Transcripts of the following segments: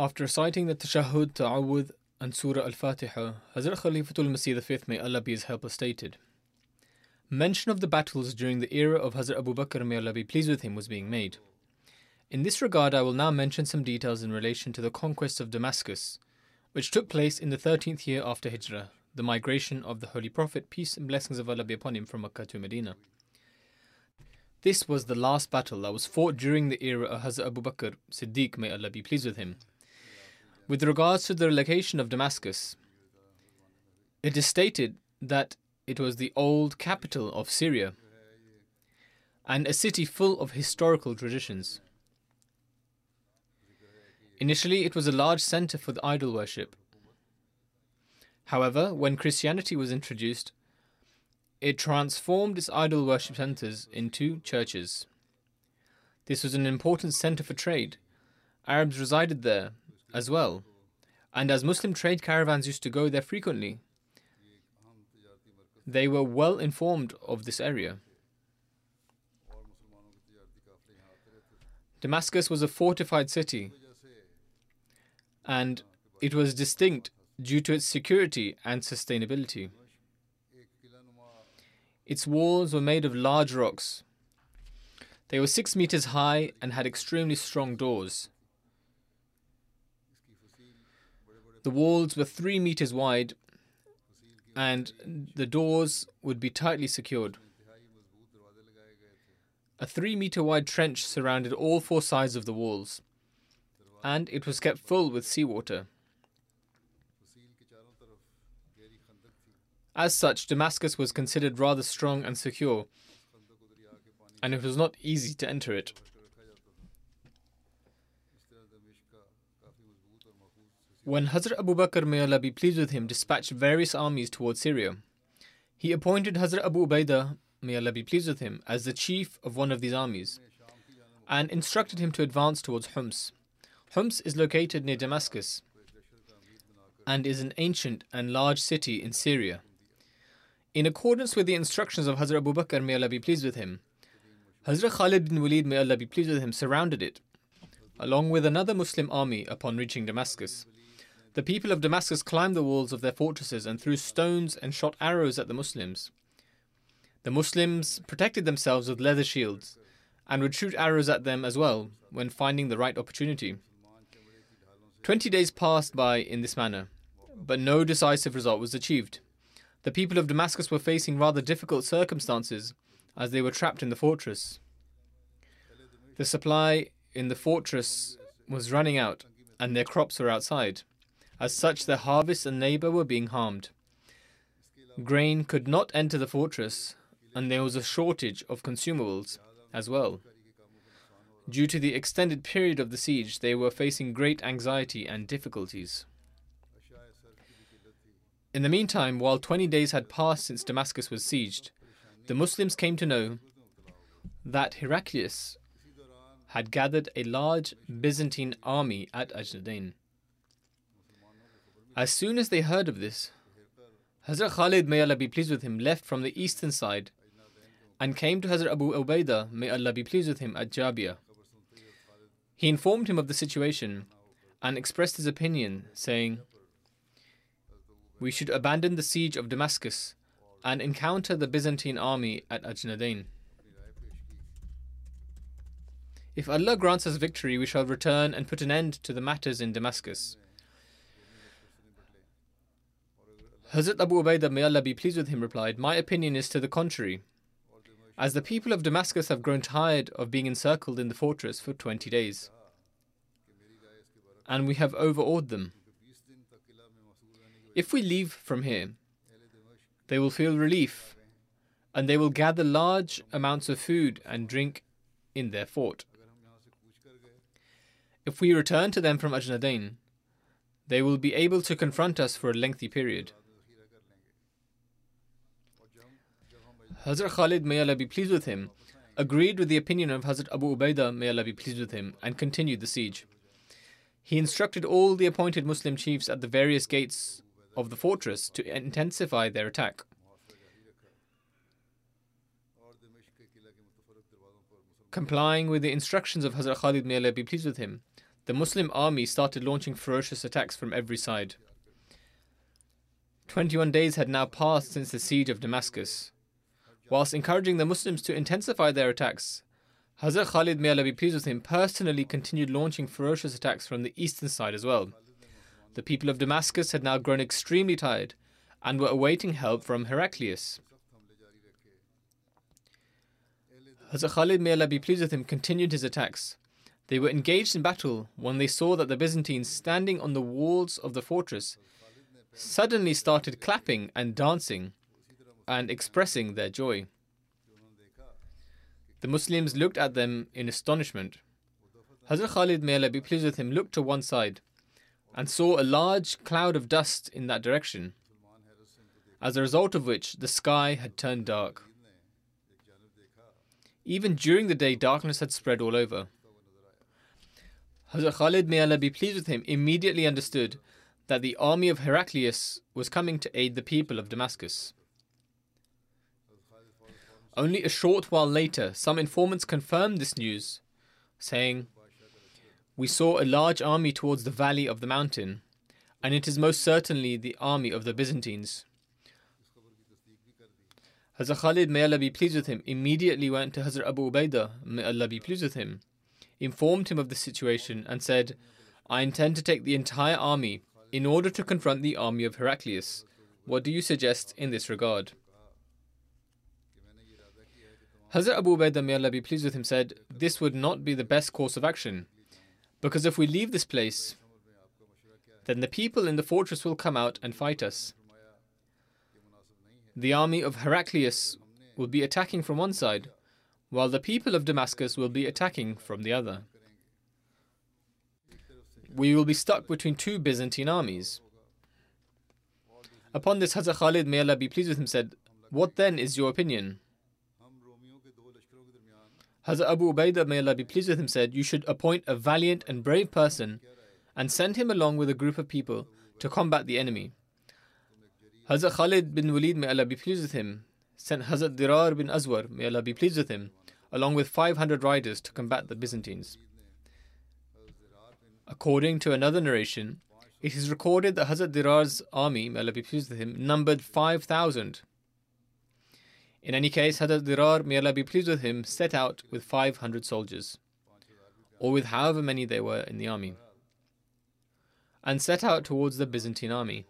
After reciting the Tashahhud, Ta'awudh, and Surah Al Fatiha, Hazrat Khalifatul Masih V, may Allah be His helper, stated Mention of the battles during the era of Hazrat Abu Bakr, may Allah be pleased with him, was being made. In this regard, I will now mention some details in relation to the conquest of Damascus, which took place in the 13th year after Hijrah, the migration of the Holy Prophet, peace and blessings of Allah be upon him, from Makkah to Medina. This was the last battle that was fought during the era of Hazrat Abu Bakr Siddiq, may Allah be pleased with him. With regards to the location of Damascus, it is stated that it was the old capital of Syria and a city full of historical traditions. Initially, it was a large center for the idol worship. However, when Christianity was introduced, it transformed its idol worship centers into churches. This was an important center for trade. Arabs resided there as well, and as Muslim trade caravans used to go there frequently, they were well informed of this area. Damascus was a fortified city, and it was distinct due to its security and sustainability. Its walls were made of large rocks. They were six meters high and had extremely strong doors. The walls were three meters wide, and the doors would be tightly secured. A three meter wide trench surrounded all four sides of the walls, and it was kept full with seawater. As such, Damascus was considered rather strong and secure, and it was not easy to enter it. When Hazrat Abu Bakr, may Allah be pleased with him, dispatched various armies towards Syria, he appointed Hazrat Abu Ubaidah, may Allah be pleased with him, as the chief of one of these armies, and instructed him to advance towards Homs. Homs is located near Damascus and is an ancient and large city in Syria. In accordance with the instructions of Hazrat Abu Bakr, may Allah be pleased with him, Hazrat Khalid bin Walid, may Allah be pleased with him, surrounded it, along with another Muslim army upon reaching Damascus. The people of Damascus climbed the walls of their fortresses and threw stones and shot arrows at the Muslims. The Muslims protected themselves with leather shields and would shoot arrows at them as well when finding the right opportunity. Twenty days passed by in this manner, but no decisive result was achieved. The people of Damascus were facing rather difficult circumstances as they were trapped in the fortress. The supply in the fortress was running out and their crops were outside. As such, their harvests and labor were being harmed. Grain could not enter the fortress, and there was a shortage of consumables as well. Due to the extended period of the siege, they were facing great anxiety and difficulties. In the meantime, while 20 days had passed since Damascus was sieged, the Muslims came to know that Heraclius had gathered a large Byzantine army at Ajnadain. As soon as they heard of this, Hazrat Khalid, may Allah be pleased with him, left from the eastern side and came to Hazrat Abu Ubaidah, may Allah be pleased with him, at Jabia. He informed him of the situation and expressed his opinion, saying, We should abandon the siege of Damascus and encounter the Byzantine army at Ajnadain. If Allah grants us victory, we shall return and put an end to the matters in Damascus. Hazrat Abu Ubaidah, may Allah be pleased with him, replied, My opinion is to the contrary. As the people of Damascus have grown tired of being encircled in the fortress for 20 days, and we have overawed them. If we leave from here, they will feel relief, and they will gather large amounts of food and drink in their fort. If we return to them from Ajnadain, they will be able to confront us for a lengthy period. Hazrat Khalid, may Allah be pleased with him, agreed with the opinion of Hazrat Abu Ubaidah, may Allah be pleased with him, and continued the siege. He instructed all the appointed Muslim chiefs at the various gates of the fortress to intensify their attack. Complying with the instructions of Hazrat Khalid, may Allah be pleased with him, the Muslim army started launching ferocious attacks from every side. 21 days had now passed since the siege of Damascus. Whilst encouraging the Muslims to intensify their attacks, Hazrat Khalid, may Allah be pleased with him, personally continued launching ferocious attacks from the eastern side as well. The people of Damascus had now grown extremely tired and were awaiting help from Heraclius. Hazrat Khalid, may Allah be pleased with him, continued his attacks. They were engaged in battle when they saw that the Byzantines, standing on the walls of the fortress, suddenly started clapping and dancing and expressing their joy. The Muslims looked at them in astonishment. Hazrat Khalid, may Allah be pleased with him, looked to one side and saw a large cloud of dust in that direction, as a result of which the sky had turned dark. Even during the day, darkness had spread all over. Hazrat Khalid, may Allah be pleased with him, immediately understood that the army of Heraclius was coming to aid the people of Damascus. Only a short while later, some informants confirmed this news, saying, We saw a large army towards the valley of the mountain, and it is most certainly the army of the Byzantines. Hazrat Khalid, may Allah be pleased with him, immediately went to Hazrat Abu Ubaidah, may Allah be pleased with him, informed him of the situation, and said, I intend to take the entire army in order to confront the army of Heraclius. What do you suggest in this regard? Hazrat Abu Ubaidah, may Allah be pleased with him, said, This would not be the best course of action, because if we leave this place, then the people in the fortress will come out and fight us. The army of Heraclius will be attacking from one side, while the people of Damascus will be attacking from the other. We will be stuck between two Byzantine armies. Upon this, Hazrat Khalid, may Allah be pleased with him, said, What then is your opinion? Hazrat Abu Ubaidah, may Allah be pleased with him, said, You should appoint a valiant and brave person and send him along with a group of people to combat the enemy. Hazrat Khalid bin Walid, may Allah be pleased with him, sent Hazrat Dirar bin Azwar, may Allah be pleased with him, along with 500 riders to combat the Byzantines. According to another narration, it is recorded that Hazrat Dirar's army, may Allah be pleased with him, numbered 5,000. In any case, Hazrat Dirar, may Allah be pleased with him, set out with 500 soldiers, or with however many there were in the army, and set out towards the Byzantine army.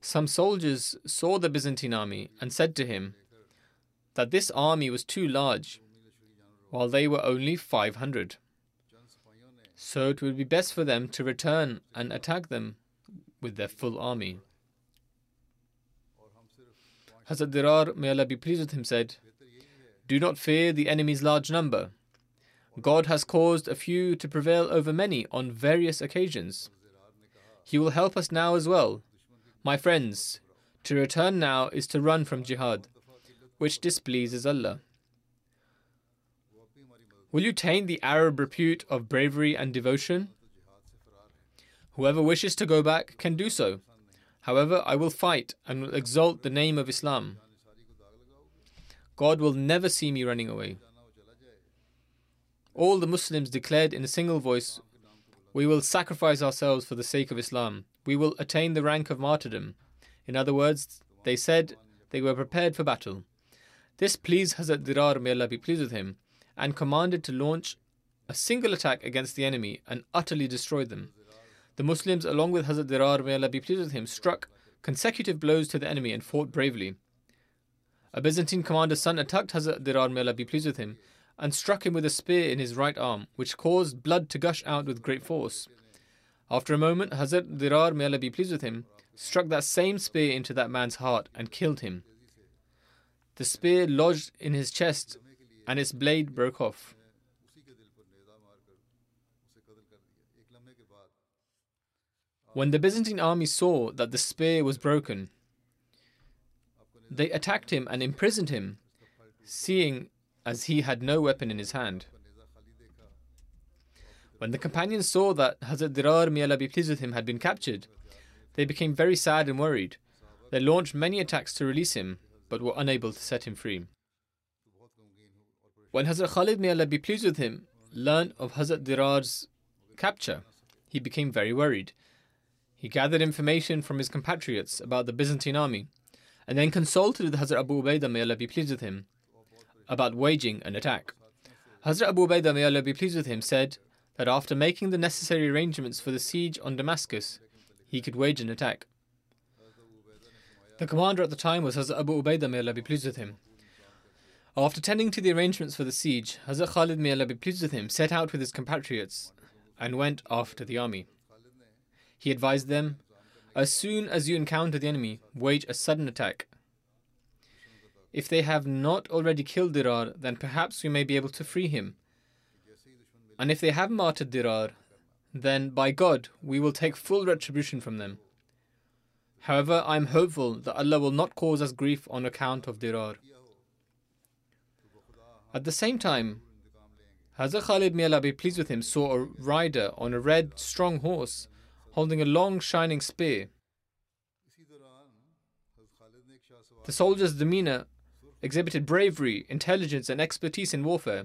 Some soldiers saw the Byzantine army and said to him that this army was too large, while they were only 500. So it would be best for them to return and attack them with their full army. Hazrat Dirar, may Allah be pleased with him, said, Do not fear the enemy's large number. God has caused a few to prevail over many on various occasions. He will help us now as well. My friends, to return now is to run from jihad, which displeases Allah. Will you taint the Arab repute of bravery and devotion? Whoever wishes to go back can do so. However, I will fight and will exalt the name of Islam. God will never see me running away. All the Muslims declared in a single voice, We will sacrifice ourselves for the sake of Islam. We will attain the rank of martyrdom. In other words, they said they were prepared for battle. This pleased Hazrat Dirar, may Allah be pleased with him, and commanded to launch a single attack against the enemy and utterly destroy them. The Muslims, along with Hazrat Dirar, may Allah be pleased with him, struck consecutive blows to the enemy and fought bravely. A Byzantine commander's son attacked Hazrat Dirar, may Allah be pleased with him, and struck him with a spear in his right arm, which caused blood to gush out with great force. After a moment, Hazrat Dirar, may Allah be pleased with him, struck that same spear into that man's heart and killed him. The spear lodged in his chest and its blade broke off. When the Byzantine army saw that the spear was broken, they attacked him and imprisoned him, seeing as he had no weapon in his hand. When the companions saw that Hazrat Dirar, may Allah be pleased with him, had been captured, they became very sad and worried. They launched many attacks to release him, but were unable to set him free. When Hazrat Khalid, may Allah be pleased with him, learned of Hazrat Dirar's capture, he became very worried. He gathered information from his compatriots about the Byzantine army and then consulted with Hazrat Abu Ubaidah, may Allah be pleased with him, about waging an attack. Hazrat Abu Ubaidah, may Allah be pleased with him, said that after making the necessary arrangements for the siege on Damascus, he could wage an attack. The commander at the time was Hazrat Abu Ubaidah, may Allah be pleased with him. After tending to the arrangements for the siege, Hazrat Khalid, may Allah be pleased with him, set out with his compatriots and went after the army. He advised them, As soon as you encounter the enemy, wage a sudden attack. If they have not already killed Dirar, then perhaps we may be able to free him. And if they have martyred Dirar, then by God, we will take full retribution from them. However, I am hopeful that Allah will not cause us grief on account of Dirar. At the same time, Hazrat Khalid, may Allah be pleased with him, saw a rider on a red, strong horse holding a long, shining spear. The soldier's demeanor exhibited bravery, intelligence, and expertise in warfare.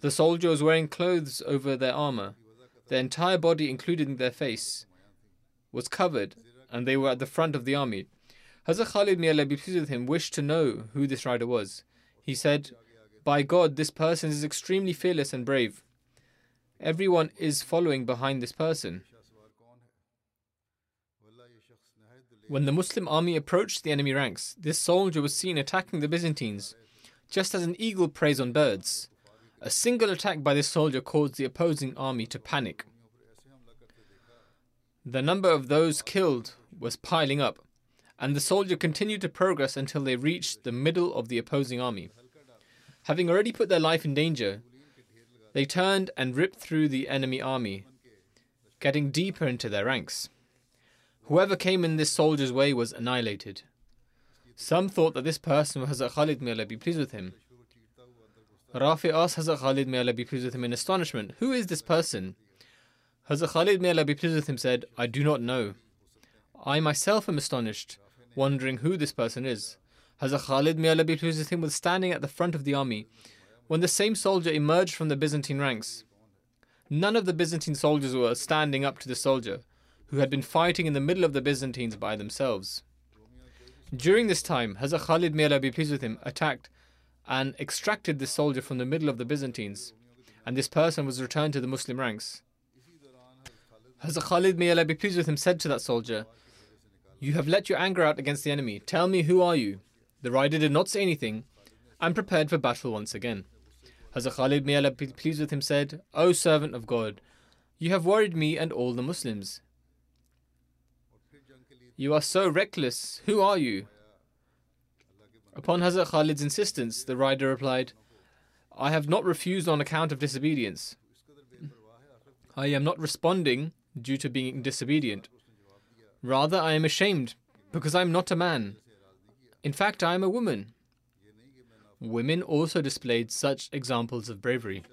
The soldier was wearing clothes over their armor. Their entire body, including their face, was covered, and they were at the front of the army. Hazrat Khalid, may Allah be pleased with him, wished to know who this rider was. He said, By God, this person is extremely fearless and brave. Everyone is following behind this person. When the Muslim army approached the enemy ranks, this soldier was seen attacking the Byzantines, just as an eagle preys on birds. A single attack by this soldier caused the opposing army to panic. The number of those killed was piling up, and the soldier continued to progress until they reached the middle of the opposing army. Having already put their life in danger, they turned and ripped through the enemy army, getting deeper into their ranks. Whoever came in this soldier's way was annihilated. Some thought that this person was Hazrat Khalid, may Allah be pleased with him. Rafi asked Hazrat Khalid, may Allah be pleased with him, in astonishment, Who is this person? Hazrat Khalid, may Allah be pleased with him, said, I do not know. I myself am astonished, wondering who this person is. Hazrat Khalid, may Allah be pleased with him, was standing at the front of the army when the same soldier emerged from the Byzantine ranks. None of the Byzantine soldiers were standing up to the soldier who had been fighting in the middle of the Byzantines by themselves. During this time, Hazrat Khalid, may Allah be pleased with him, attacked and extracted this soldier from the middle of the Byzantines, and this person was returned to the Muslim ranks. Hazrat Khalid, may Allah be pleased with him, said to that soldier, You have let your anger out against the enemy. Tell me, who are you? The rider did not say anything and prepared for battle once again. Hazrat Khalid, may Allah be pleased with him, said, O servant of God, you have worried me and all the Muslims. You are so reckless. Who are you? Upon Hazrat Khalid's insistence, the rider replied, I have not refused on account of disobedience. I am not responding due to being disobedient. Rather, I am ashamed because I am not a man. In fact, I am a woman. Women also displayed such examples of bravery.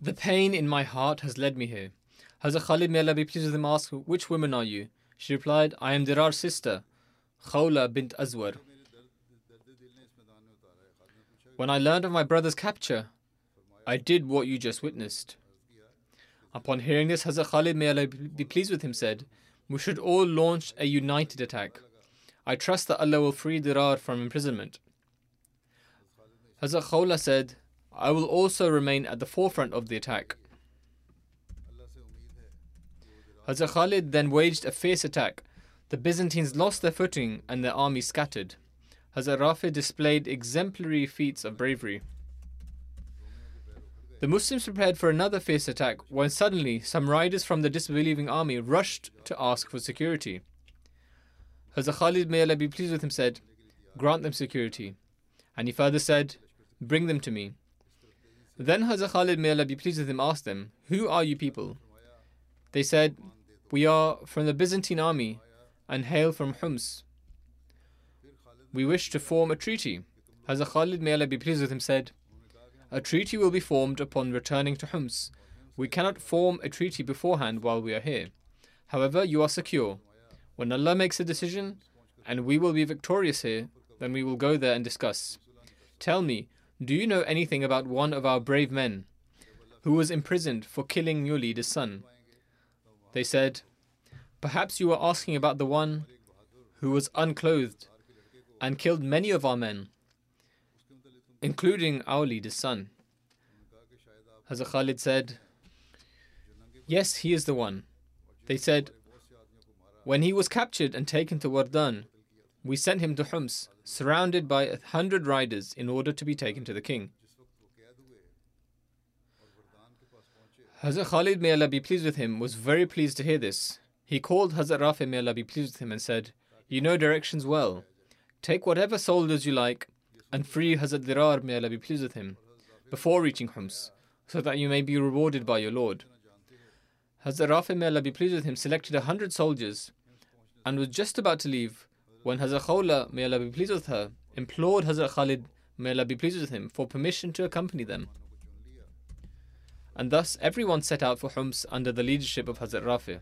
The pain in my heart has led me here. Hazrat Khalid, may Allah be pleased with him, asked, Which woman are you? She replied, I am Dirar's sister, Khawla bint Azwar. When I learned of my brother's capture, I did what you just witnessed. Upon hearing this, Hazrat Khalid, may Allah be pleased with him, said, We should all launch a united attack. I trust that Allah will free Dirar from imprisonment. Hazrat Khawla said, I will also remain at the forefront of the attack. Hazrat Khalid then waged a fierce attack. The Byzantines lost their footing and their army scattered. Hazrat Rafi displayed exemplary feats of bravery. The Muslims prepared for another fierce attack when suddenly some riders from the disbelieving army rushed to ask for security. Hazrat Khalid, may Allah be pleased with him, said, Grant them security. And he further said, Bring them to me. Then Hazrat Khalid, may Allah be pleased with him, asked them, Who are you people? They said, We are from the Byzantine army and hail from Homs. We wish to form a treaty. Hazrat Khalid, may Allah be pleased with him, said, A treaty will be formed upon returning to Homs. We cannot form a treaty beforehand while we are here. However, you are secure. When Allah makes a decision and we will be victorious here, then we will go there and discuss. Tell me, do you know anything about one of our brave men who was imprisoned for killing your leader's son? They said, Perhaps you are asking about the one who was unclothed and killed many of our men, including our leader's son. Hazrat Khalid said, Yes, he is the one. They said, When he was captured and taken to Wardan, we sent him to Homs, surrounded by a hundred riders, in order to be taken to the king. Hazrat Khalid, may Allah be pleased with him, was very pleased to hear this. He called Hazrat Rafi, may Allah be pleased with him, and said, You know directions well. Take whatever soldiers you like and free Hazrat Dirar, may Allah be pleased with him, before reaching Homs, so that you may be rewarded by your Lord. Hazrat Rafi, may Allah be pleased with him, selected a hundred soldiers and was just about to leave when Hazrat Khawla, may Allah be pleased with her, implored Hazrat Khalid, may Allah be pleased with him, for permission to accompany them. And thus everyone set out for Homs under the leadership of Hazrat Rafi.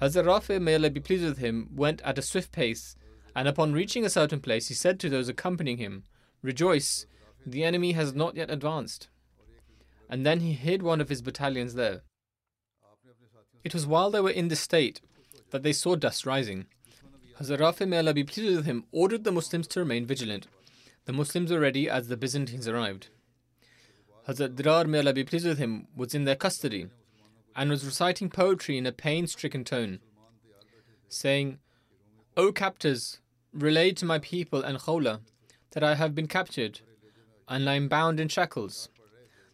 Hazrat Rafi, may Allah be pleased with him, went at a swift pace, and upon reaching a certain place, he said to those accompanying him, Rejoice, the enemy has not yet advanced. And then he hid one of his battalions there. It was while they were in this state that they saw dust rising. Hazrat Rafi, may Allah be pleased with him, ordered the Muslims to remain vigilant. The Muslims were ready as the Byzantines arrived. Hazrat Dirar, may Allah be pleased with him, was in their custody and was reciting poetry in a pain stricken tone, saying, O captors, relay to my people and Khawla that I have been captured and I am bound in shackles.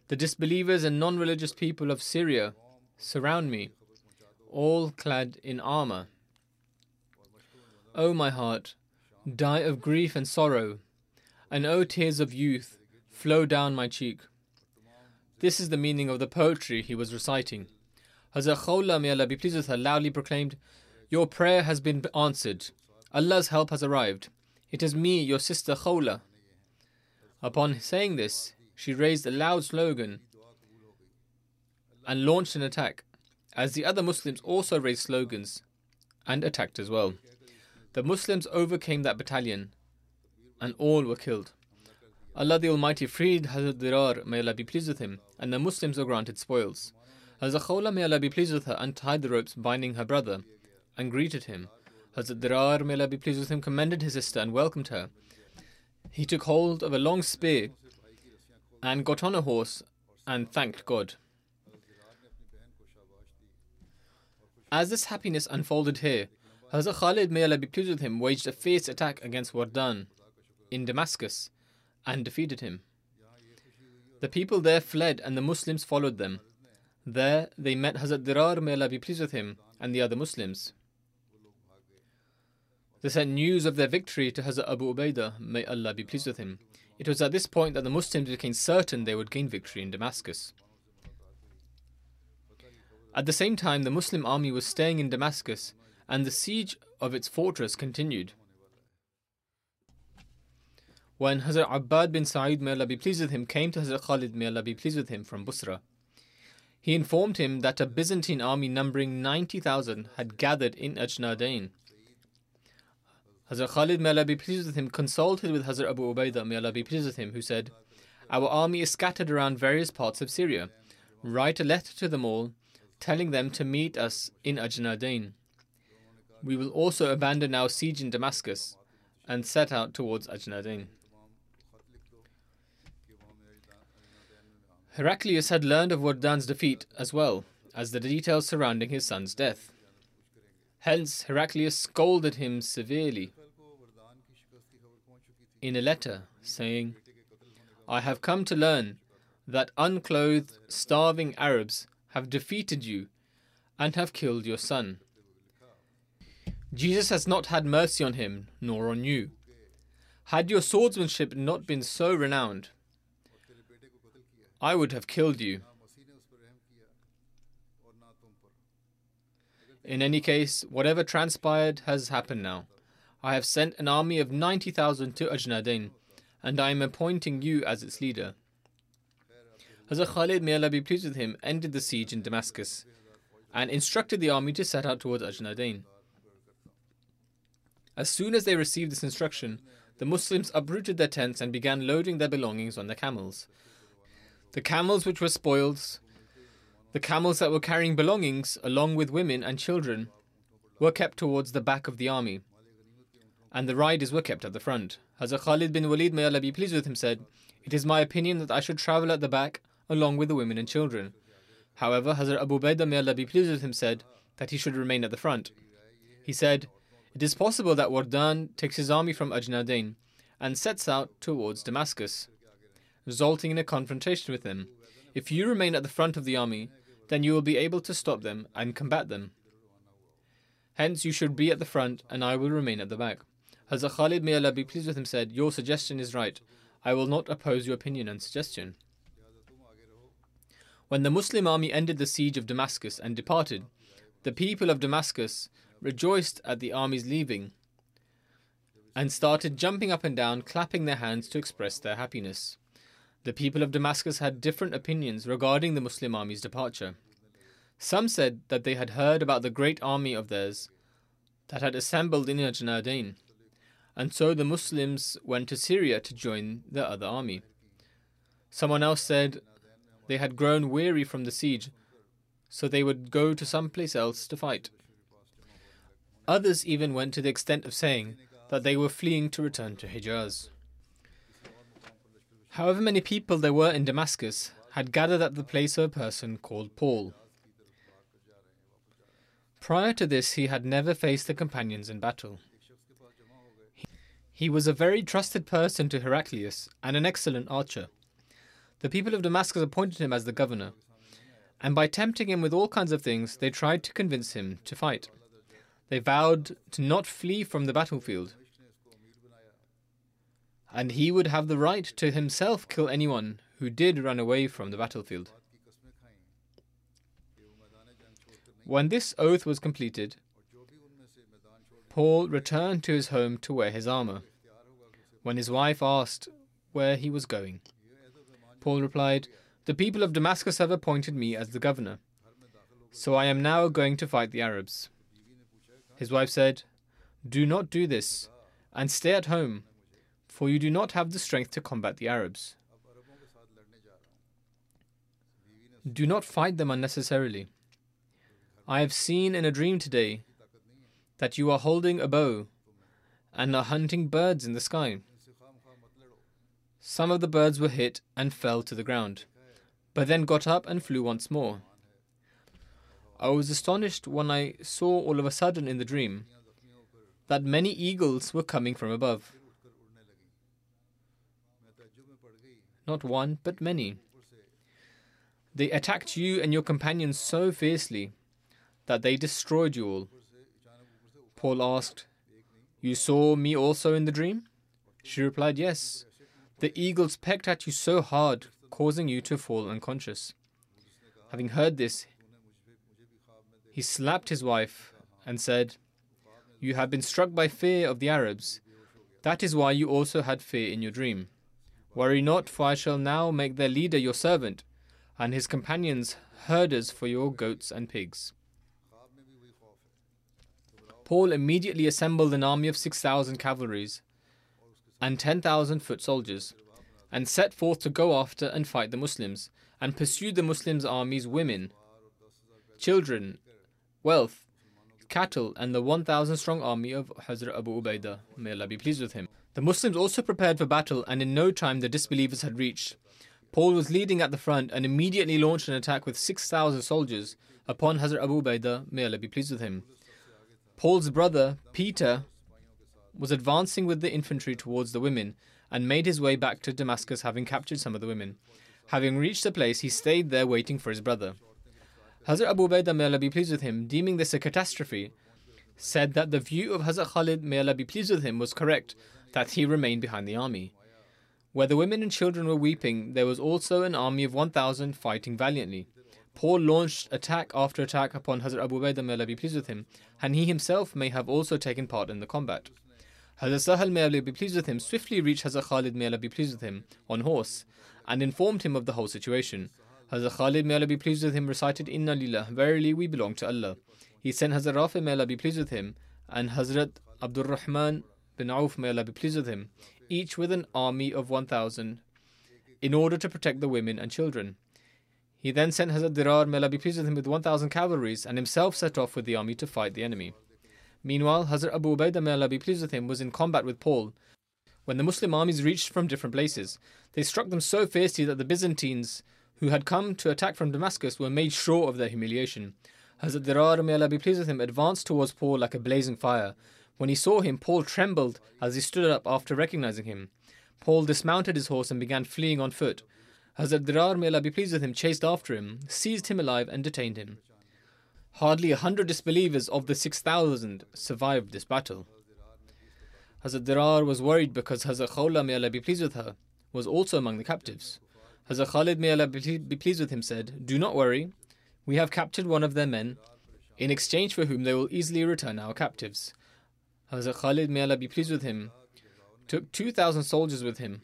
The disbelievers and non religious people of Syria surround me, all clad in armor. O my heart, die of grief and sorrow and O tears of youth, flow down my cheek. This is the meaning of the poetry he was reciting. Hazrat Khawla, may Allah be pleased with her, loudly proclaimed, Your prayer has been answered. Allah's help has arrived. It is me, your sister Khawla. Upon saying this, she raised a loud slogan and launched an attack, as the other Muslims also raised slogans and attacked as well. The Muslims overcame that battalion and all were killed. Allah the Almighty freed Hazrat Dirar, may Allah be pleased with him, and the Muslims were granted spoils. Hazrat Khawla, may Allah be pleased with her, untied the ropes binding her brother and greeted him. Hazrat Dirar, may Allah be pleased with him, commended his sister and welcomed her. He took hold of a long spear and got on a horse and thanked God. As this happiness unfolded here, Hazrat Khalid, may Allah be pleased with him, waged a fierce attack against Wardan in Damascus and defeated him. The people there fled and the Muslims followed them. There they met Hazrat Dirar, may Allah be pleased with him, and the other Muslims. They sent news of their victory to Hazrat Abu Ubaidah, may Allah be pleased with him. It was at this point that the Muslims became certain they would gain victory in Damascus. At the same time, the Muslim army was staying in Damascus, and the siege of its fortress continued. When Hazrat Abbad bin Sa'id, may Allah be pleased with him, came to Hazrat Khalid, may Allah be pleased with him, from Busra. He informed him that a Byzantine army numbering 90,000 had gathered in Ajnadain. Hazrat Khalid, may Allah be pleased with him, consulted with Hazrat Abu Ubaidah, may Allah be pleased with him, who said, Our army is scattered around various parts of Syria. Write a letter to them all, telling them to meet us in Ajnadain. We will also abandon our siege in Damascus and set out towards Ajnadain. Heraclius had learned of Wardan's defeat as well as the details surrounding his son's death. Hence, Heraclius scolded him severely in a letter, saying, I have come to learn that unclothed, starving Arabs have defeated you and have killed your son. Jesus has not had mercy on him, nor on you. Had your swordsmanship not been so renowned, I would have killed you. In any case, whatever transpired has happened now. I have sent an army of 90,000 to Ajnadain, and I am appointing you as its leader. Hazrat Khalid, may Allah be pleased with him, ended the siege in Damascus and instructed the army to set out towards Ajnadain. As soon as they received this instruction, the Muslims uprooted their tents and began loading their belongings on their camels. The camels which were spoils, the camels that were carrying belongings, along with women and children, were kept towards the back of the army, and the riders were kept at the front. Hazrat Khalid bin Walid, may Allah be pleased with him, said, It is my opinion that I should travel at the back along with the women and children. However, Hazrat Abu Ubaidah, may Allah be pleased with him, said that he should remain at the front. He said, it is possible that Wardan takes his army from Ajnadain and sets out towards Damascus, resulting in a confrontation with them. If you remain at the front of the army, then you will be able to stop them and combat them. Hence, you should be at the front, and I will remain at the back. Hazrat Khalid, may Allah be pleased with him, said, Your suggestion is right. I will not oppose your opinion and suggestion. When the Muslim army ended the siege of Damascus and departed, the people of Damascus rejoiced at the army's leaving and started jumping up and down, clapping their hands to express their happiness. The people of Damascus had different opinions regarding the Muslim army's departure. Some said that they had heard about the great army of theirs that had assembled in Ajnadain, and so the Muslims went to Syria to join the other army. Someone else said they had grown weary from the siege, so they would go to some place else to fight. Others even went to the extent of saying that they were fleeing to return to Hijaz. However many people there were in Damascus had gathered at the place of a person called Paul. Prior to this, he had never faced the companions in battle. He was a very trusted person to Heraclius and an excellent archer. The people of Damascus appointed him as the governor, and by tempting him with all kinds of things, they tried to convince him to fight. They vowed to not flee from the battlefield. And he would have the right to himself kill anyone who did run away from the battlefield. When this oath was completed, Paul returned to his home to wear his armor. When his wife asked where he was going, Paul replied, The people of Damascus have appointed me as the governor, so I am now going to fight the Arabs. His wife said, Do not do this, and stay at home, for you do not have the strength to combat the Arabs. Do not fight them unnecessarily. I have seen in a dream today that you are holding a bow and are hunting birds in the sky. Some of the birds were hit and fell to the ground, but then got up and flew once more. I was astonished when I saw all of a sudden in the dream that many eagles were coming from above. Not one, but many. They attacked you and your companions so fiercely that they destroyed you all. Paul asked, You saw me also in the dream? She replied, Yes. The eagles pecked at you so hard, causing you to fall unconscious. Having heard this, he slapped his wife and said, You have been struck by fear of the Arabs, That is why you also had fear in your dream. Worry not, for I shall now make their leader your servant, and his companions herders for your goats and pigs. Paul immediately assembled an army of 6,000 cavalries and 10,000 foot soldiers, and set forth to go after and fight the Muslims, and pursued the Muslims' armies women, children, wealth, cattle, and the 1,000 strong army of Hazrat Abu Ubaidah. May Allah be pleased with him. The Muslims also prepared for battle, and in no time the disbelievers had reached. Paul was leading at the front and immediately launched an attack with 6,000 soldiers upon Hazrat Abu Ubaidah. May Allah be pleased with him. Paul's brother, Peter, was advancing with the infantry towards the women and made his way back to Damascus, having captured some of the women. Having reached the place, he stayed there waiting for his brother. Hazrat Abu Ubaidah, may Allah be pleased with him, deeming this a catastrophe, said that the view of Hazrat Khalid, may Allah be pleased with him, was correct, that he remained behind the army. Where the women and children were weeping, there was also an army of 1,000 fighting valiantly. Paul launched attack after attack upon Hazrat Abu Ubaidah, may Allah be pleased with him, and he himself may have also taken part in the combat. Hazrat Sahal, may Allah be pleased with him, swiftly reached Hazrat Khalid, may Allah be pleased with him, on horse, and informed him of the whole situation. Hazrat Khalid, may Allah be pleased with him, recited Inna Lillah, verily we belong to Allah. He sent Hazrat Rafi, may Allah be pleased with him, and Hazrat Abdul Rahman bin Auf, may Allah be pleased with him, each with an army of 1,000, in order to protect the women and children. He then sent Hazrat Dirar, may Allah be pleased with him, with 1,000 cavalries, and himself set off with the army to fight the enemy. Meanwhile, Hazrat Abu Ubaidah, may Allah be pleased with him, was in combat with Paul. When the Muslim armies reached from different places, they struck them so fiercely that the Byzantines who had come to attack from Damascus were made sure of their humiliation. Hazrat Dirar, may Allah be pleased with him, advanced towards Paul like a blazing fire. When he saw him, Paul trembled as he stood up after recognizing him. Paul dismounted his horse and began fleeing on foot. Hazrat Dirar, may Allah be pleased with him, chased after him, seized him alive, and detained him. Hardly a hundred disbelievers of the six thousand survived this battle. Hazrat Dirar was worried because Hazrat Khawla, may Allah be pleased with her, was also among the captives. Hazrat Khalid, may Allah be pleased with him, said, Do not worry, we have captured one of their men, in exchange for whom they will easily return our captives. Hazrat Khalid, may Allah be pleased with him, took 2,000 soldiers with him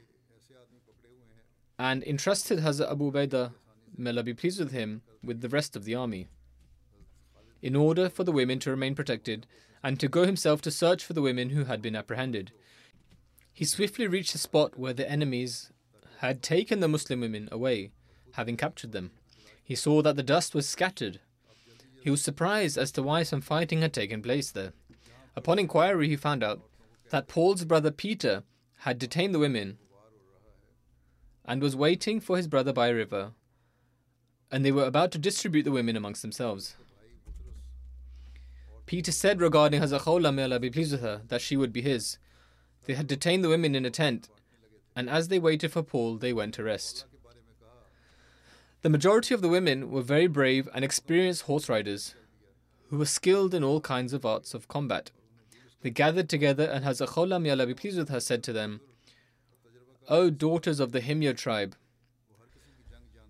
and entrusted Hazrat Abu Ubaidah, may Allah be pleased with him, with the rest of the army, in order for the women to remain protected and to go himself to search for the women who had been apprehended. He swiftly reached the spot where the enemies had taken the Muslim women away, having captured them. He saw that the dust was scattered. He was surprised as to why some fighting had taken place there. Upon inquiry, he found out that Paul's brother Peter had detained the women and was waiting for his brother by a river, and they were about to distribute the women amongst themselves. Peter said regarding Hazrat Khawla, may Allah be pleased with her, that she would be his. They had detained the women in a tent and as they waited for Paul, they went to rest. The majority of the women were very brave and experienced horse riders who were skilled in all kinds of arts of combat. They gathered together, and Hazrat Khawla, may Allah be pleased with her, said to them, O daughters of the Himyar tribe,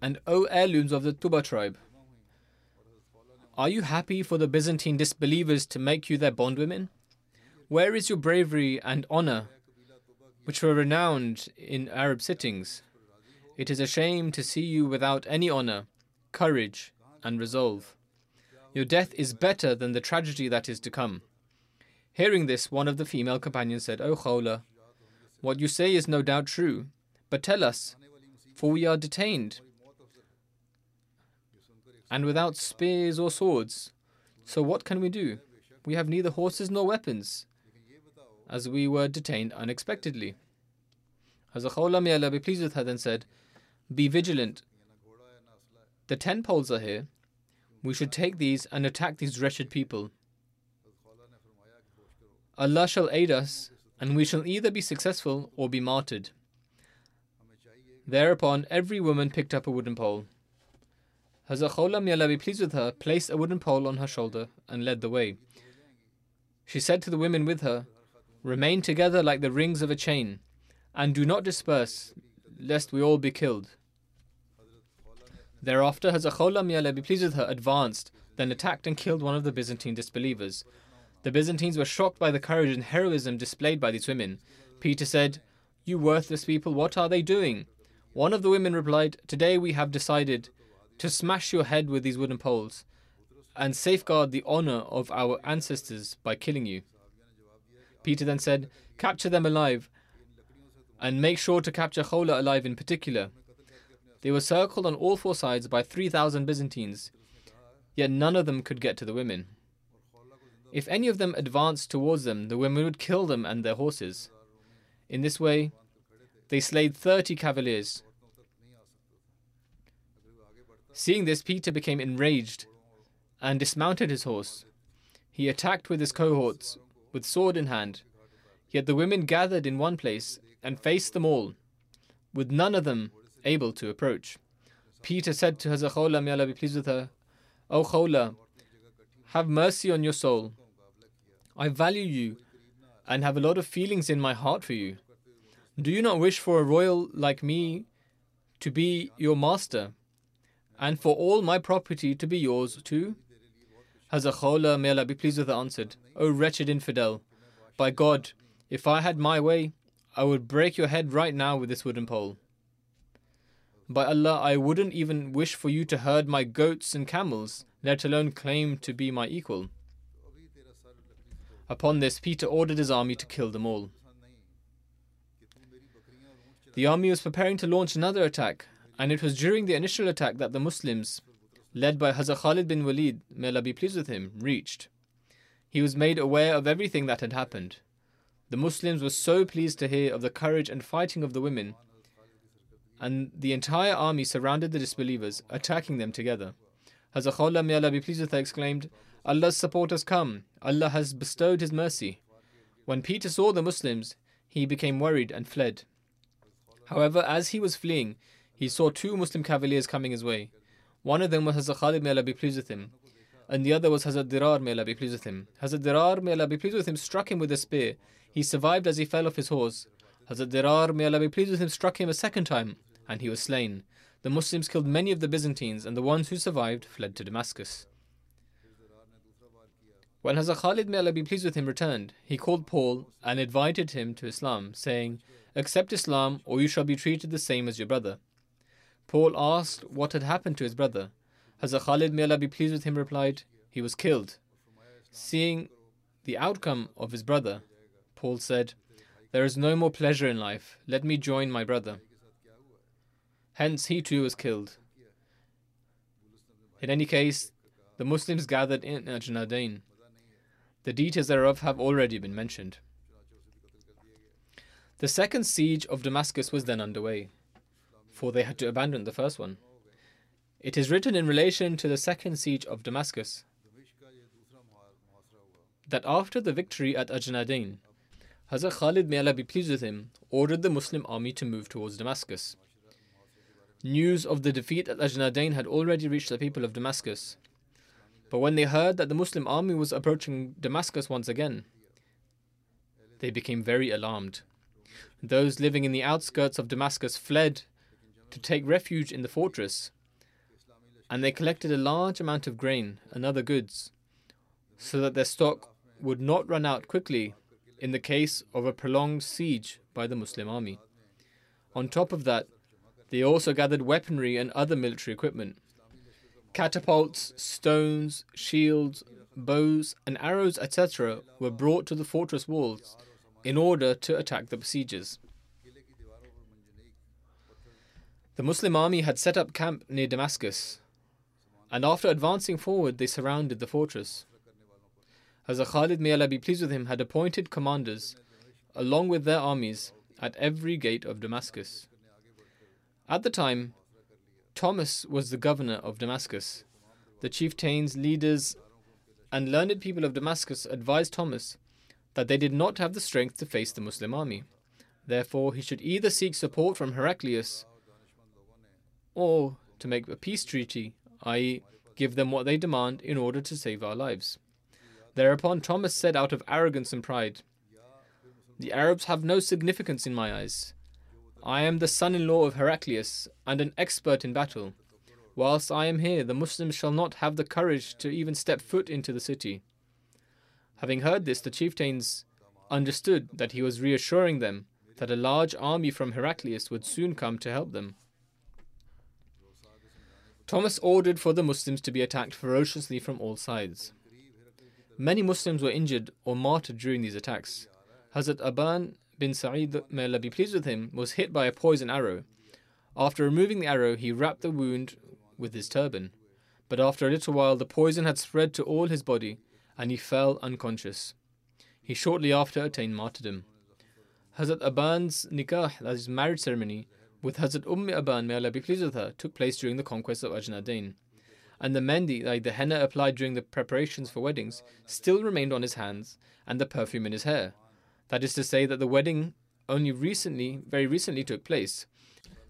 and O heirlooms of the Tubba tribe, are you happy for the Byzantine disbelievers to make you their bondwomen? Where is your bravery and honor which were renowned in Arab sittings. It is a shame to see you without any honor, courage, and resolve. Your death is better than the tragedy that is to come. Hearing this, one of the female companions said, oh, O Khawla, what you say is no doubt true, but tell us, for we are detained and without spears or swords. So what can we do? We have neither horses nor weapons as we were detained unexpectedly. Hazrat Khawla, may Allah be pleased with her, then said, Be vigilant. The ten poles are here. We should take these and attack these wretched people. Allah shall aid us, and we shall either be successful or be martyred. Thereupon, every woman picked up a wooden pole. Hazrat Khawla, may Allah be pleased with her, placed a wooden pole on her shoulder and led the way. She said to the women with her, Remain together like the rings of a chain, and do not disperse, lest we all be killed. Thereafter, Hazrat Khawla, may Allah be pleased with her, advanced, then attacked and killed one of the Byzantine disbelievers. The Byzantines were shocked by the courage and heroism displayed by these women. Peter said, You worthless people, what are they doing? One of the women replied, Today we have decided to smash your head with these wooden poles and safeguard the honor of our ancestors by killing you. Peter then said, Capture them alive and make sure to capture Khawla alive in particular. They were circled on all four sides by 3,000 Byzantines, yet none of them could get to the women. If any of them advanced towards them, the women would kill them and their horses. In this way, they slayed 30 cavaliers. Seeing this, Peter became enraged and dismounted his horse. He attacked with his cohorts, with sword in hand. Yet the women gathered in one place and faced them all, with none of them able to approach. Peter said to Hazrat Khawla, may Allah be pleased with her, O Khawla, have mercy on your soul. I value you and have a lot of feelings in my heart for you. Do you not wish for a royal like me to be your master and for all my property to be yours too? Hazrat may Allah be pleased with her, answered, O wretched infidel, by God, if I had my way, I would break your head right now with this wooden pole. By Allah, I wouldn't even wish for you to herd my goats and camels, let alone claim to be my equal. Upon this, Peter ordered his army to kill them all. The army was preparing to launch another attack, and it was during the initial attack that the Muslims, led by Hazrat Khalid bin Walid, may Allah be pleased with him, reached. He was made aware of everything that had happened. The Muslims were so pleased to hear of the courage and fighting of the women and the entire army surrounded the disbelievers, attacking them together. Hazrat Khawla, may Allah be pleased with her, exclaimed, Allah's support has come. Allah has bestowed His mercy. When Peter saw the Muslims, he became worried and fled. However, as he was fleeing, he saw two Muslim cavaliers coming his way. One of them was Hazrat Khalid, may Allah be pleased with him, and the other was Hazrat Dirar, may Allah be pleased with him. Hazrat Dirar, may Allah be pleased with him, struck him with a spear. He survived as he fell off his horse. Hazrat Dirar, may Allah be pleased with him, struck him a second time and he was slain. The Muslims killed many of the Byzantines, and the ones who survived fled to Damascus. When Hazrat Khalid, may Allah be pleased with him, returned, he called Paul and invited him to Islam, saying, Accept Islam, or you shall be treated the same as your brother. Paul asked what had happened to his brother. Hazrat Khalid, may Allah be pleased with him, replied, He was killed. Seeing the outcome of his brother, Paul said, There is no more pleasure in life. Let me join my brother. Hence, he too was killed. In any case, the Muslims gathered in Ajnadain. The details thereof have already been mentioned. The second siege of Damascus was then underway, for they had to abandon the first one. It is written in relation to the second siege of Damascus that after the victory at Ajnadain, Hazrat Khalid, may Allah be pleased with him, ordered the Muslim army to move towards Damascus. News of the defeat at Ajnadain had already reached the people of Damascus. But when they heard that the Muslim army was approaching Damascus once again, they became very alarmed. Those living in the outskirts of Damascus fled to take refuge in the fortress, and they collected a large amount of grain and other goods, so that their stock would not run out quickly in the case of a prolonged siege by the Muslim army. On top of that, they also gathered weaponry and other military equipment. Catapults, stones, shields, bows, and arrows, etc., were brought to the fortress walls in order to attack the besiegers. The Muslim army had set up camp near Damascus, and after advancing forward, they surrounded the fortress. Hazrat Khalid, may Allah be pleased with him, had appointed commanders, along with their armies, at every gate of Damascus. At the time, Thomas was the governor of Damascus. The chieftains, leaders, and learned people of Damascus advised Thomas that they did not have the strength to face the Muslim army. Therefore, he should either seek support from Heraclius or to make a peace treaty, i.e., give them what they demand in order to save our lives. Thereupon, Thomas said out of arrogance and pride, The Arabs have no significance in my eyes. I am the son in law of Heraclius and an expert in battle. Whilst I am here, the Muslims shall not have the courage to even step foot into the city. Having heard this, the chieftains understood that he was reassuring them that a large army from Heraclius would soon come to help them. Thomas ordered for the Muslims to be attacked ferociously from all sides. Many Muslims were injured or martyred during these attacks. Hazrat Aban bin Sa'id, may Allah be pleased with him, was hit by a poison arrow. After removing the arrow, he wrapped the wound with his turban. But after a little while, the poison had spread to all his body, and he fell unconscious. He shortly after attained martyrdom. Hazrat Aban's nikah, that is marriage ceremony, with Hazrat Umm Aban, may Allah be pleased with her, took place during the conquest of Ajnadain. And the mehndi, like the henna applied during the preparations for weddings, still remained on his hands, and the perfume in his hair. That is to say that the wedding only recently, very recently, took place.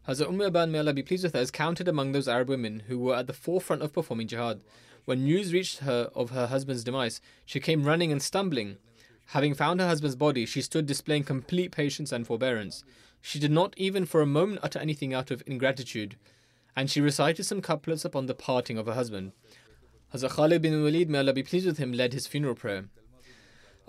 Hazrat Umm Aban, may Allah be pleased with her, is counted among those Arab women who were at the forefront of performing jihad. When news reached her of her husband's demise, she came running and stumbling. Having found her husband's body, she stood displaying complete patience and forbearance. She did not even for a moment utter anything out of ingratitude, and she recited some couplets upon the parting of her husband. Hazrat Khalid bin Walid, may Allah be pleased with him, led his funeral prayer.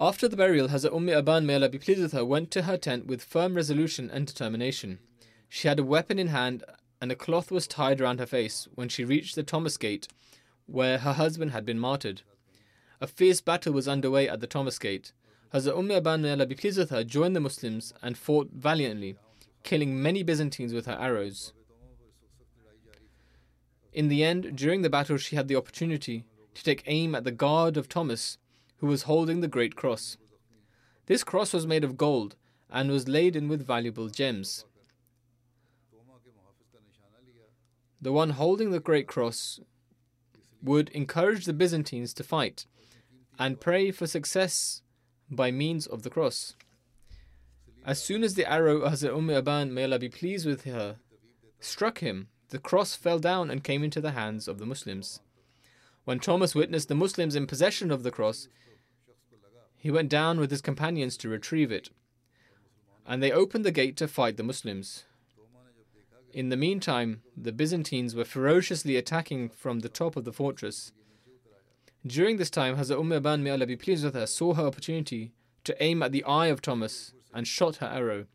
After the burial, Hazrat Umm Aban, may Allah be pleased with her, went to her tent with firm resolution and determination. She had a weapon in hand, and a cloth was tied around her face when she reached the Thomas Gate, where her husband had been martyred. A fierce battle was underway at the Thomas Gate. Hazrat Umm Aban, may Allah be pleased with her, joined the Muslims and fought valiantly, killing many Byzantines with her arrows. In the end, during the battle, she had the opportunity to take aim at the guard of Thomas, who was holding the great cross. This cross was made of gold and was laden with valuable gems. The one holding the great cross would encourage the Byzantines to fight and pray for success by means of the cross. As soon as the arrow of Hazrat Umm Aban, may Allah be pleased with her, struck him, the cross fell down and came into the hands of the Muslims. When Thomas witnessed the Muslims in possession of the cross, he went down with his companions to retrieve it, and they opened the gate to fight the Muslims. In the meantime, the Byzantines were ferociously attacking from the top of the fortress. During this time, Hazrat Umm Aban, may Allah be pleased with her, saw her opportunity to aim at the eye of Thomas and shot her arrow,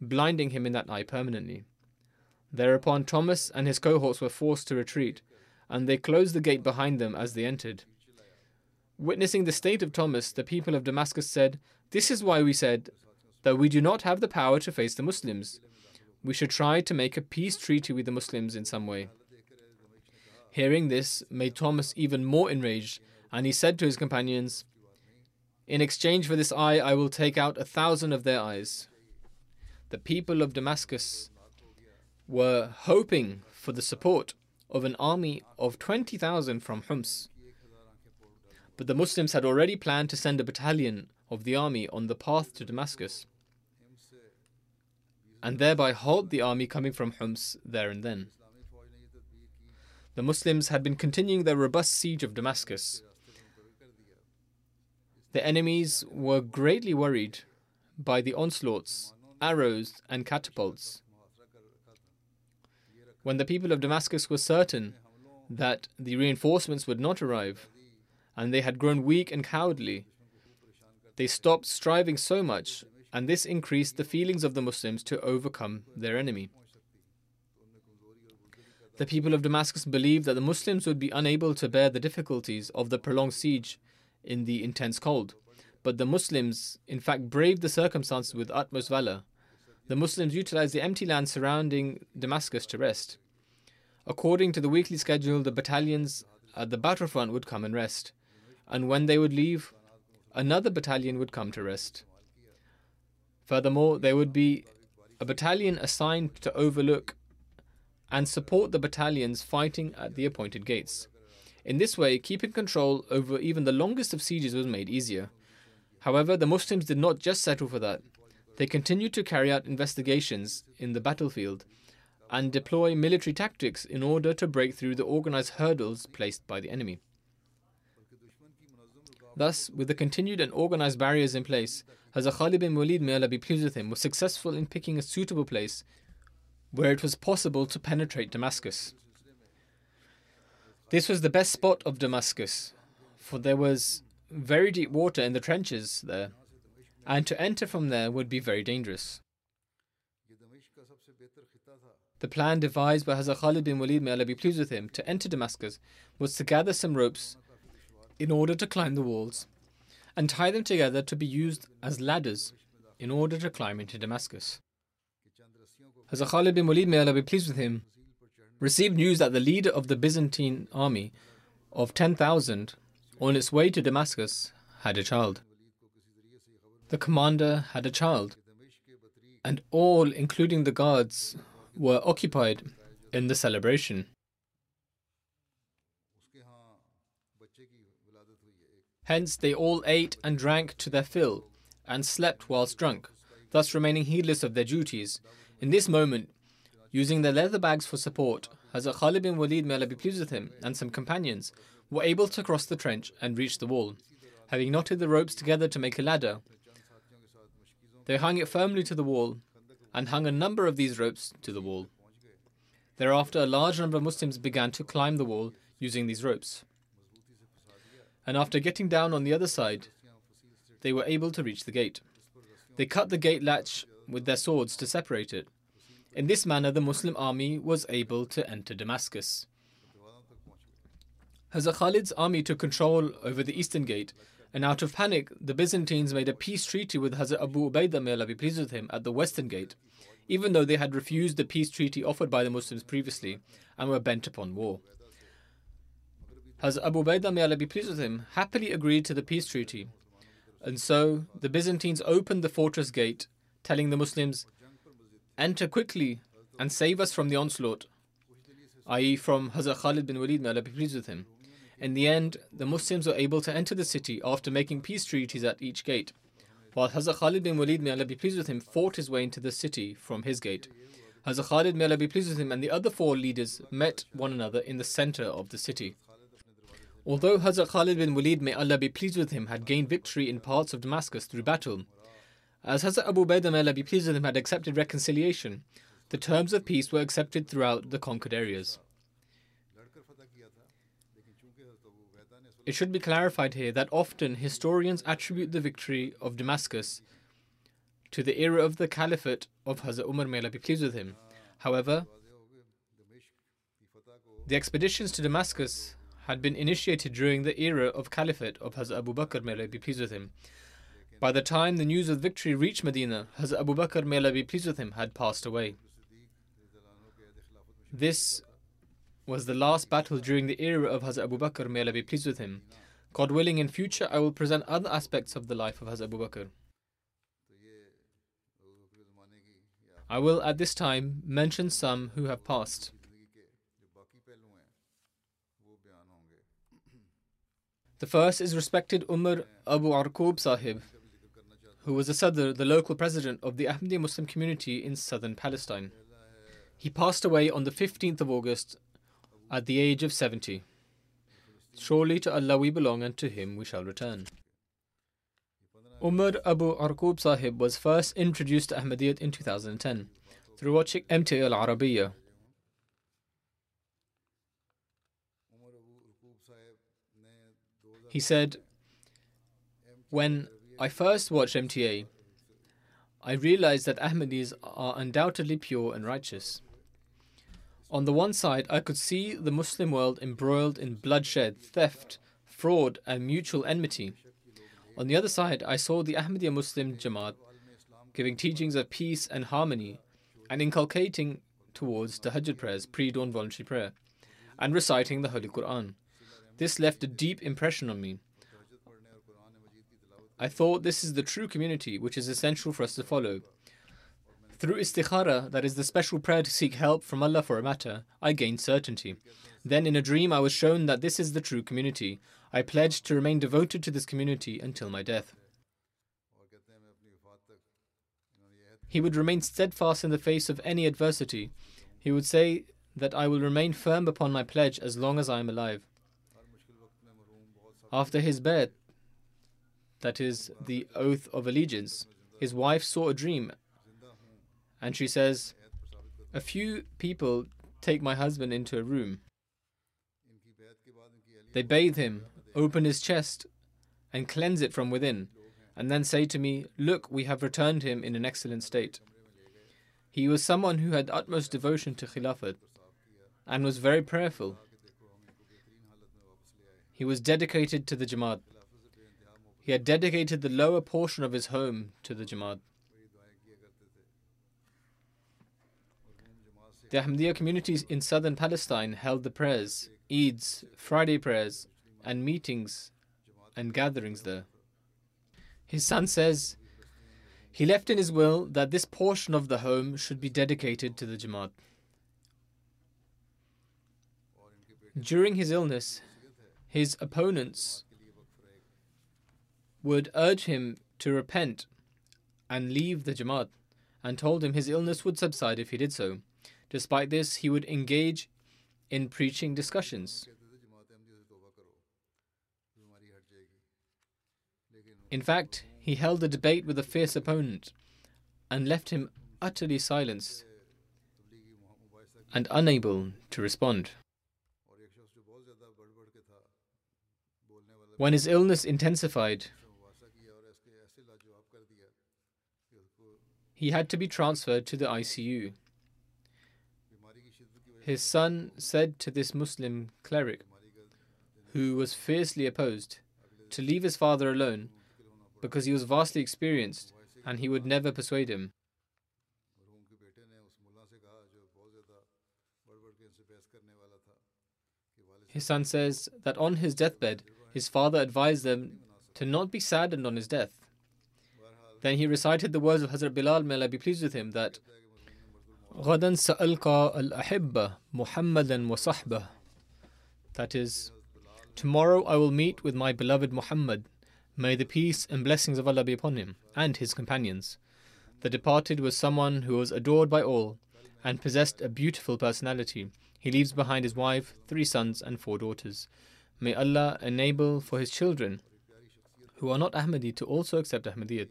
blinding him in that eye permanently. Thereupon, Thomas and his cohorts were forced to retreat, and they closed the gate behind them as they entered. Witnessing the state of Thomas, the people of Damascus said, This is why we said that we do not have the power to face the Muslims we should try to make a peace treaty with the Muslims in some way. Hearing this made Thomas even more enraged, and he said to his companions, In exchange for this eye, I will take out a thousand of their eyes. The people of Damascus were hoping for the support of an army of 20,000 from Homs. But the Muslims had already planned to send a battalion of the army on the path to Damascus and thereby halt the army coming from Homs there and then. The Muslims had been continuing their robust siege of Damascus. The enemies were greatly worried by the onslaughts, arrows, and catapults. When the people of Damascus were certain that the reinforcements would not arrive, and they had grown weak and cowardly, they stopped striving so much and this increased the feelings of the Muslims to overcome their enemy. The people of Damascus believed that the Muslims would be unable to bear the difficulties of the prolonged siege in the intense cold. But the Muslims, in fact, braved the circumstances with utmost valor. The Muslims utilized the empty land surrounding Damascus to rest. According to the weekly schedule, the battalions at the battlefront would come and rest. And when they would leave, another battalion would come to rest. Furthermore, there would be a battalion assigned to overlook and support the battalions fighting at the appointed gates. In this way, keeping control over even the longest of sieges was made easier. However, the Muslims did not just settle for that. They continued to carry out investigations in the battlefield and deploy military tactics in order to break through the organized hurdles placed by the enemy. Thus, with the continued and organized barriers in place, Hazrat Khalid bin Walid, may Allah be pleased with him, was successful in picking a suitable place where it was possible to penetrate Damascus. This was the best spot of Damascus, for there was very deep water in the trenches there, and to enter from there would be very dangerous. The plan devised by Hazrat Khalid bin Walid, may Allah be pleased with him, to enter Damascus was to gather some ropes in order to climb the walls and tie them together to be used as ladders in order to climb into Damascus. Hazrat Khalid bin Walid, may Allah be pleased with him, received news that the leader of the Byzantine army of 10,000 on its way to Damascus had a child. The commander had a child, and all, including the guards, were occupied in the celebration. Hence, they all ate and drank to their fill, and slept whilst drunk, thus remaining heedless of their duties. In this moment, using their leather bags for support, Hazrat Khalid bin Walid, may Allah be pleased with him, and some companions were able to cross the trench and reach the wall. Having knotted the ropes together to make a ladder, they hung it firmly to the wall and hung a number of these ropes to the wall. Thereafter, a large number of Muslims began to climb the wall using these ropes. And after getting down on the other side, they were able to reach the gate. They cut the gate latch with their swords to separate it. In this manner, the Muslim army was able to enter Damascus. Hazrat Khalid's army took control over the eastern gate, and out of panic, the Byzantines made a peace treaty with Hazrat Abu Ubaidah, may Allah be pleased with him, at the western gate, even though they had refused the peace treaty offered by the Muslims previously and were bent upon war. Hazrat Abu Ubaidah, may Allah be pleased with him, happily agreed to the peace treaty, and so the Byzantines opened the fortress gate, telling the Muslims, Enter quickly and save us from the onslaught, i.e., from Hazrat Khalid bin Walid, may Allah be pleased with him. In the end, the Muslims were able to enter the city after making peace treaties at each gate, while Hazrat Khalid bin Walid, may Allah be pleased with him, fought his way into the city from his gate. Hazrat Khalid, may Allah be pleased with him, and the other four leaders met one another in the center of the city. Although Hazrat Khalid bin Walid, may Allah be pleased with him, had gained victory in parts of Damascus through battle, as Hazrat Abu Ubaidah, may Allah be pleased with him, had accepted reconciliation, the terms of peace were accepted throughout the conquered areas. It should be clarified here that often historians attribute the victory of Damascus to the era of the caliphate of Hazrat Umar, may Allah be pleased with him. However, the expeditions to Damascus had been initiated during the era of caliphate of Hazrat Abu Bakr, may Allah be pleased with him. By the time the news of victory reached Medina, Hazrat Abu Bakr, may Allah be pleased with him, had passed away. This was the last battle during the era of Hazrat Abu Bakr, may Allah be pleased with him. God willing, in future, I will present other aspects of the life of Hazrat Abu Bakr. I will at this time mention some who have passed. The first is respected Umar Abu Arqub Sahib, who was the Sadr, the local president of the Ahmadiyya Muslim community in southern Palestine. He passed away on the 15th of August at the age of 70. Surely to Allah we belong and to Him we shall return. Umar Abu Arqub Sahib was first introduced to Ahmadiyyat in 2010 through watching MTA Al Arabiya. He said, When I first watched MTA, I realized that Ahmadis are undoubtedly pure and righteous. On the one side, I could see the Muslim world embroiled in bloodshed, theft, fraud, and mutual enmity. On the other side, I saw the Ahmadiyya Muslim Jamaat giving teachings of peace and harmony and inculcating towards Tahajjud prayers, pre dawn voluntary prayer, and reciting the Holy Quran. This left a deep impression on me. I thought this is the true community which is essential for us to follow. Through istikhara, that is the special prayer to seek help from Allah for a matter, I gained certainty. Then in a dream I was shown that this is the true community. I pledged to remain devoted to this community until my death. He would remain steadfast in the face of any adversity. He would say that I will remain firm upon my pledge as long as I am alive. After his bai'at, that is the oath of allegiance, his wife saw a dream and she says, A few people take my husband into a room. They bathe him, open his chest, and cleanse it from within, and then say to me, Look, we have returned him in an excellent state. He was someone who had utmost devotion to Khilafat and was very prayerful. He was dedicated to the Jamaat. He had dedicated the lower portion of his home to the Jamaat. The Ahmadiyya communities in southern Palestine held the prayers, Eids, Friday prayers, and meetings and gatherings there. His son says he left in his will that this portion of the home should be dedicated to the Jamaat. During his illness, his opponents would urge him to repent and leave the Jamaat and told him his illness would subside if he did so. Despite this, he would engage in preaching discussions. In fact, he held a debate with a fierce opponent and left him utterly silenced and unable to respond. When his illness intensified, he had to be transferred to the ICU. His son said to this Muslim cleric, who was fiercely opposed, to leave his father alone because he was vastly experienced and he would never persuade him. His son says that on his deathbed, his father advised them to not be saddened on his death. Then he recited the words of Hazrat Bilal, may Allah be pleased with him, that غدا سألقى الأحبة محمدا وصحبه That is, tomorrow I will meet with my beloved Muhammad, may the peace and blessings of Allah be upon him, and his companions. The departed was someone who was adored by all and possessed a beautiful personality. He leaves behind his wife, three sons, and four daughters. May Allah enable for his children who are not Ahmadi to also accept Ahmadiyyat.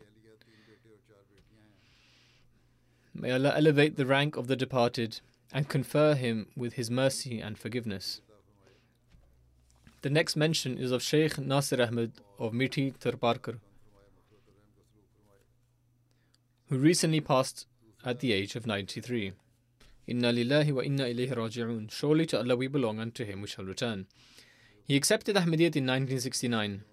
May Allah elevate the rank of the departed and confer him with his mercy and forgiveness. The next mention is of Sheikh Nasir Ahmed of Mithi Tharparkar, who recently passed at the age of 93. Inna lillahi wa inna ilayhi raji'un. Surely to Allah we belong, and to Him we shall return. He accepted Ahmadiyyat in 1969.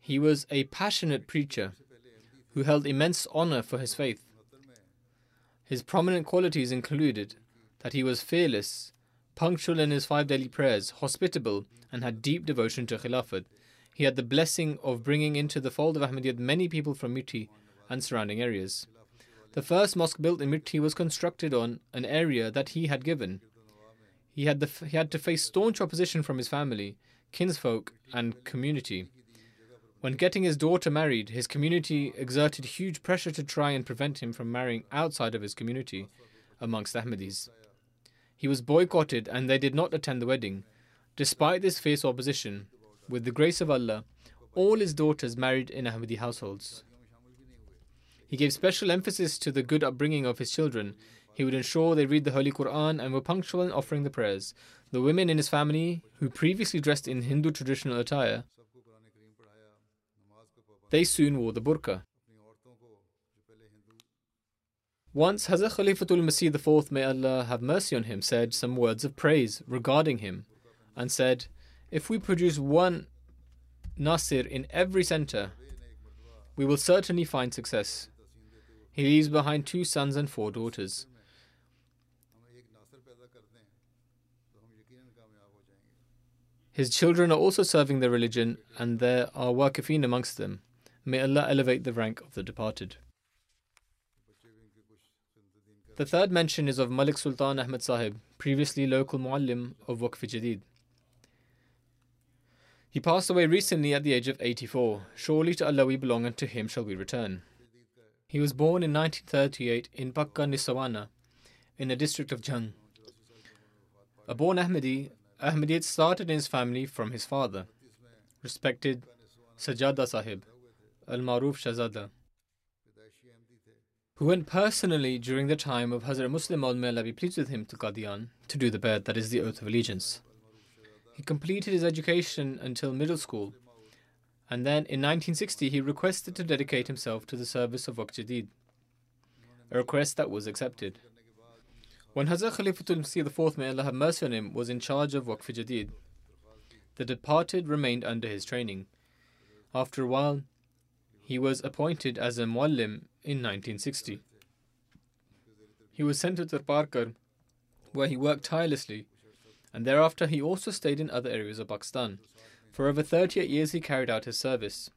He was a passionate preacher who held immense honor for his faith. His prominent qualities included that he was fearless, punctual in his five daily prayers, hospitable, and had deep devotion to Khilafat. He had the blessing of bringing into the fold of Ahmadiyyat many people from Mithi and surrounding areas. The first mosque built in Mithi was constructed on an area that he had given. He had, the, he had to face staunch opposition from his family, kinsfolk, and community. When getting his daughter married, his community exerted huge pressure to try and prevent him from marrying outside of his community amongst Ahmadis. He was boycotted and they did not attend the wedding. Despite this fierce opposition, with the grace of Allah, all his daughters married in Ahmadi households. He gave special emphasis to the good upbringing of his children. He would ensure they read the Holy Quran and were punctual in offering the prayers. The women in his family, who previously dressed in Hindu traditional attire, they soon wore the burqa. Once Hazrat Khalifatul Masih IV, may Allah have mercy on him, said some words of praise regarding him and said, If we produce one Nasir in every center, we will certainly find success. He leaves behind two sons and four daughters. His children are also serving their religion, and there are Waqifin amongst them. May Allah elevate the rank of the departed. The third mention is of Malik Sultan Ahmad Sahib, previously local muallim of Waqf Jadid. He passed away recently at the age of 84. Surely to Allah we belong and to Him shall we return. He was born in 1938 in Pakka Nisawana, in the district of Jhang. A born Ahmadi, Ahmadiyyat started in his family from his father, respected Sajada Sahib, Al Maruf Shahzada, who went personally during the time of Hazrat Musleh Maud may Allah be pleased with him to Qadian to do the bai'at, that is the oath of allegiance. He completed his education until middle school And then in 1960, he requested to dedicate himself to the service of Jadid, a request that was accepted. When Hazrat Khalifatul Masih IV, may Allah have mercy on him, was in charge of Waqf Jadid, the departed remained under his training. After a while, he was appointed as a muallim in 1960. He was sent to Tharparkar, where he worked tirelessly, and thereafter he also stayed in other areas of Pakistan. For over 38 years, he carried out his service,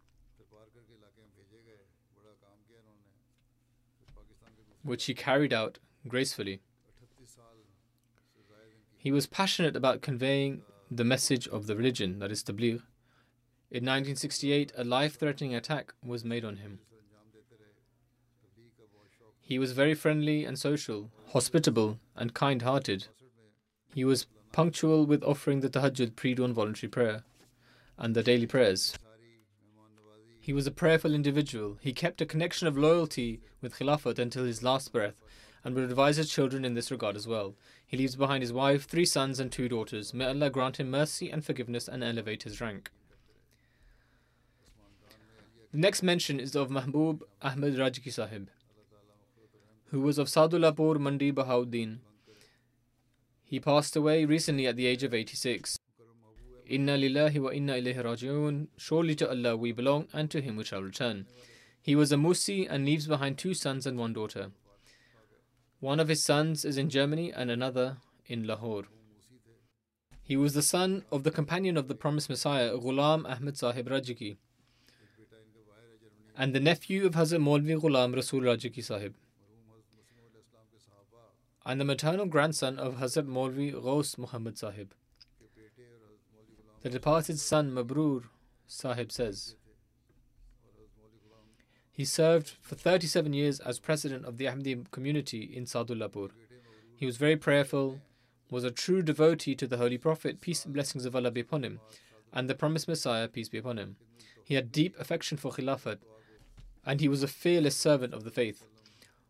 which he carried out gracefully. He was passionate about conveying the message of the religion, that is tabligh. In 1968, a life threatening attack was made on him. He was very friendly and social, hospitable, and kind hearted. He was punctual with offering the tahajjud pre dawn voluntary prayer and the daily prayers. He was a prayerful individual. He kept a connection of loyalty with Khilafat until his last breath and would advise his children in this regard as well. He leaves behind his wife, three sons, and two daughters. May Allah grant him mercy and forgiveness and elevate his rank. The next mention is of Mahbub Ahmed Rajeki Sahib, who was of Sadulapur Mandi Bahauddin. He passed away recently at the age of 86. Inna lillahi wa inna ilayhi raji'un. Surely to Allah we belong, and to Him we shall return. He was a Musi and leaves behind two sons and one daughter. One of his sons is in Germany and another in Lahore. He was the son of the companion of the promised Messiah, Ghulam Ahmed Sahib Rajeki, and the nephew of Hazrat Maulvi Ghulam Rasul Rajeki Sahib, and the maternal grandson of Hazrat Maulvi Ghaus Muhammad Sahib. The departed son Mabrur Sahib says, he served for 37 years as president of the Ahmadi community in Sadullapur. He was very prayerful, was a true devotee to the Holy Prophet, peace and blessings of Allah be upon him, and the promised Messiah, peace be upon him. He had deep affection for Khilafat, and he was a fearless servant of the faith.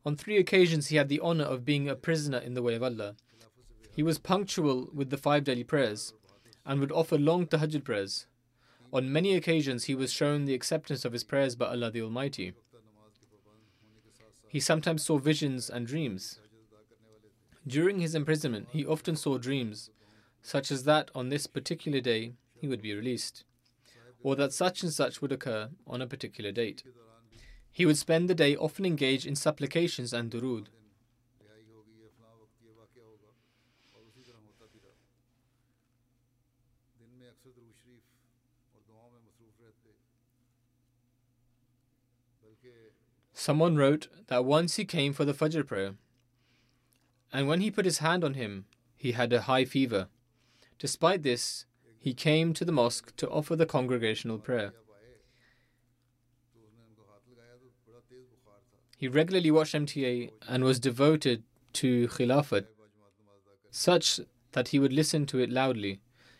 On three occasions, he had the honor of being a prisoner in the way of Allah. He was punctual with the five daily prayers and would offer long tahajjud prayers. On many occasions, he was shown the acceptance of his prayers by Allah the Almighty. He sometimes saw visions and dreams. During his imprisonment, he often saw dreams, such as that on this particular day he would be released, or that such and such would occur on a particular date. He would spend the day often engaged in supplications and durud. Someone wrote that once he came for the Fajr prayer, and when he put his hand on him, he had a high fever. Despite this, he came to the mosque to offer the congregational prayer. He regularly watched MTA and was devoted to Khilafat, such that he would listen to it loudly.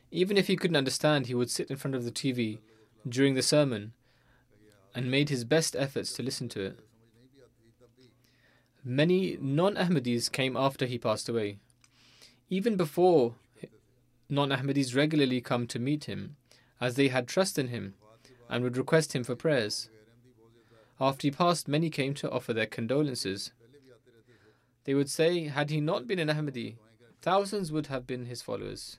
Even if he couldn't understand, he would sit in front of the TV during the sermon and made his best efforts to listen to it. Many non Ahmadis came after he passed away. Even before, non Ahmadis regularly come to meet him, as they had trust in him and would request him for prayers. After he passed, many came to offer their condolences. They would say, had he not been an Ahmadi, thousands would have been his followers.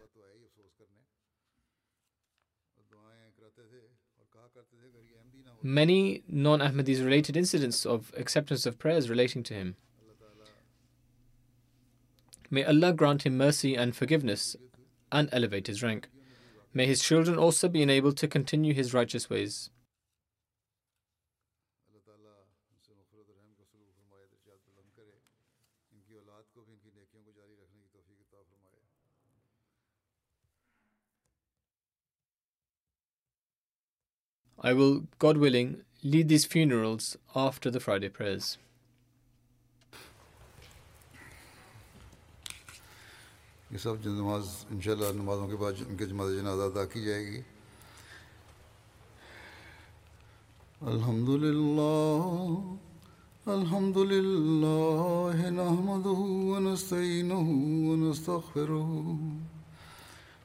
Many non Ahmadis related incidents of acceptance of prayers relating to him. May Allah grant him mercy and forgiveness and elevate his rank. May his children also be enabled to continue his righteous ways. I will, God willing, lead these funerals after the Friday prayers. ये सब जो नमाज इंशाल्लाह नमाज़ों के बाद उनके जमात जनाजा अदा की जाएगी अल्हम्दुलिल्लाह अल्हम्दुलिल्लाह नहमदुहु व नस्तईनुहु व नस्तगफिरुहु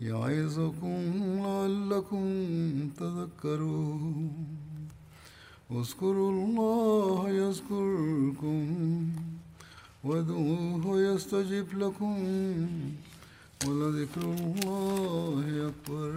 يعظكم لعلكم تذكرون. اذكروا الله يذكركم وادعوه يستجب لكم ولذكر الله أكبر.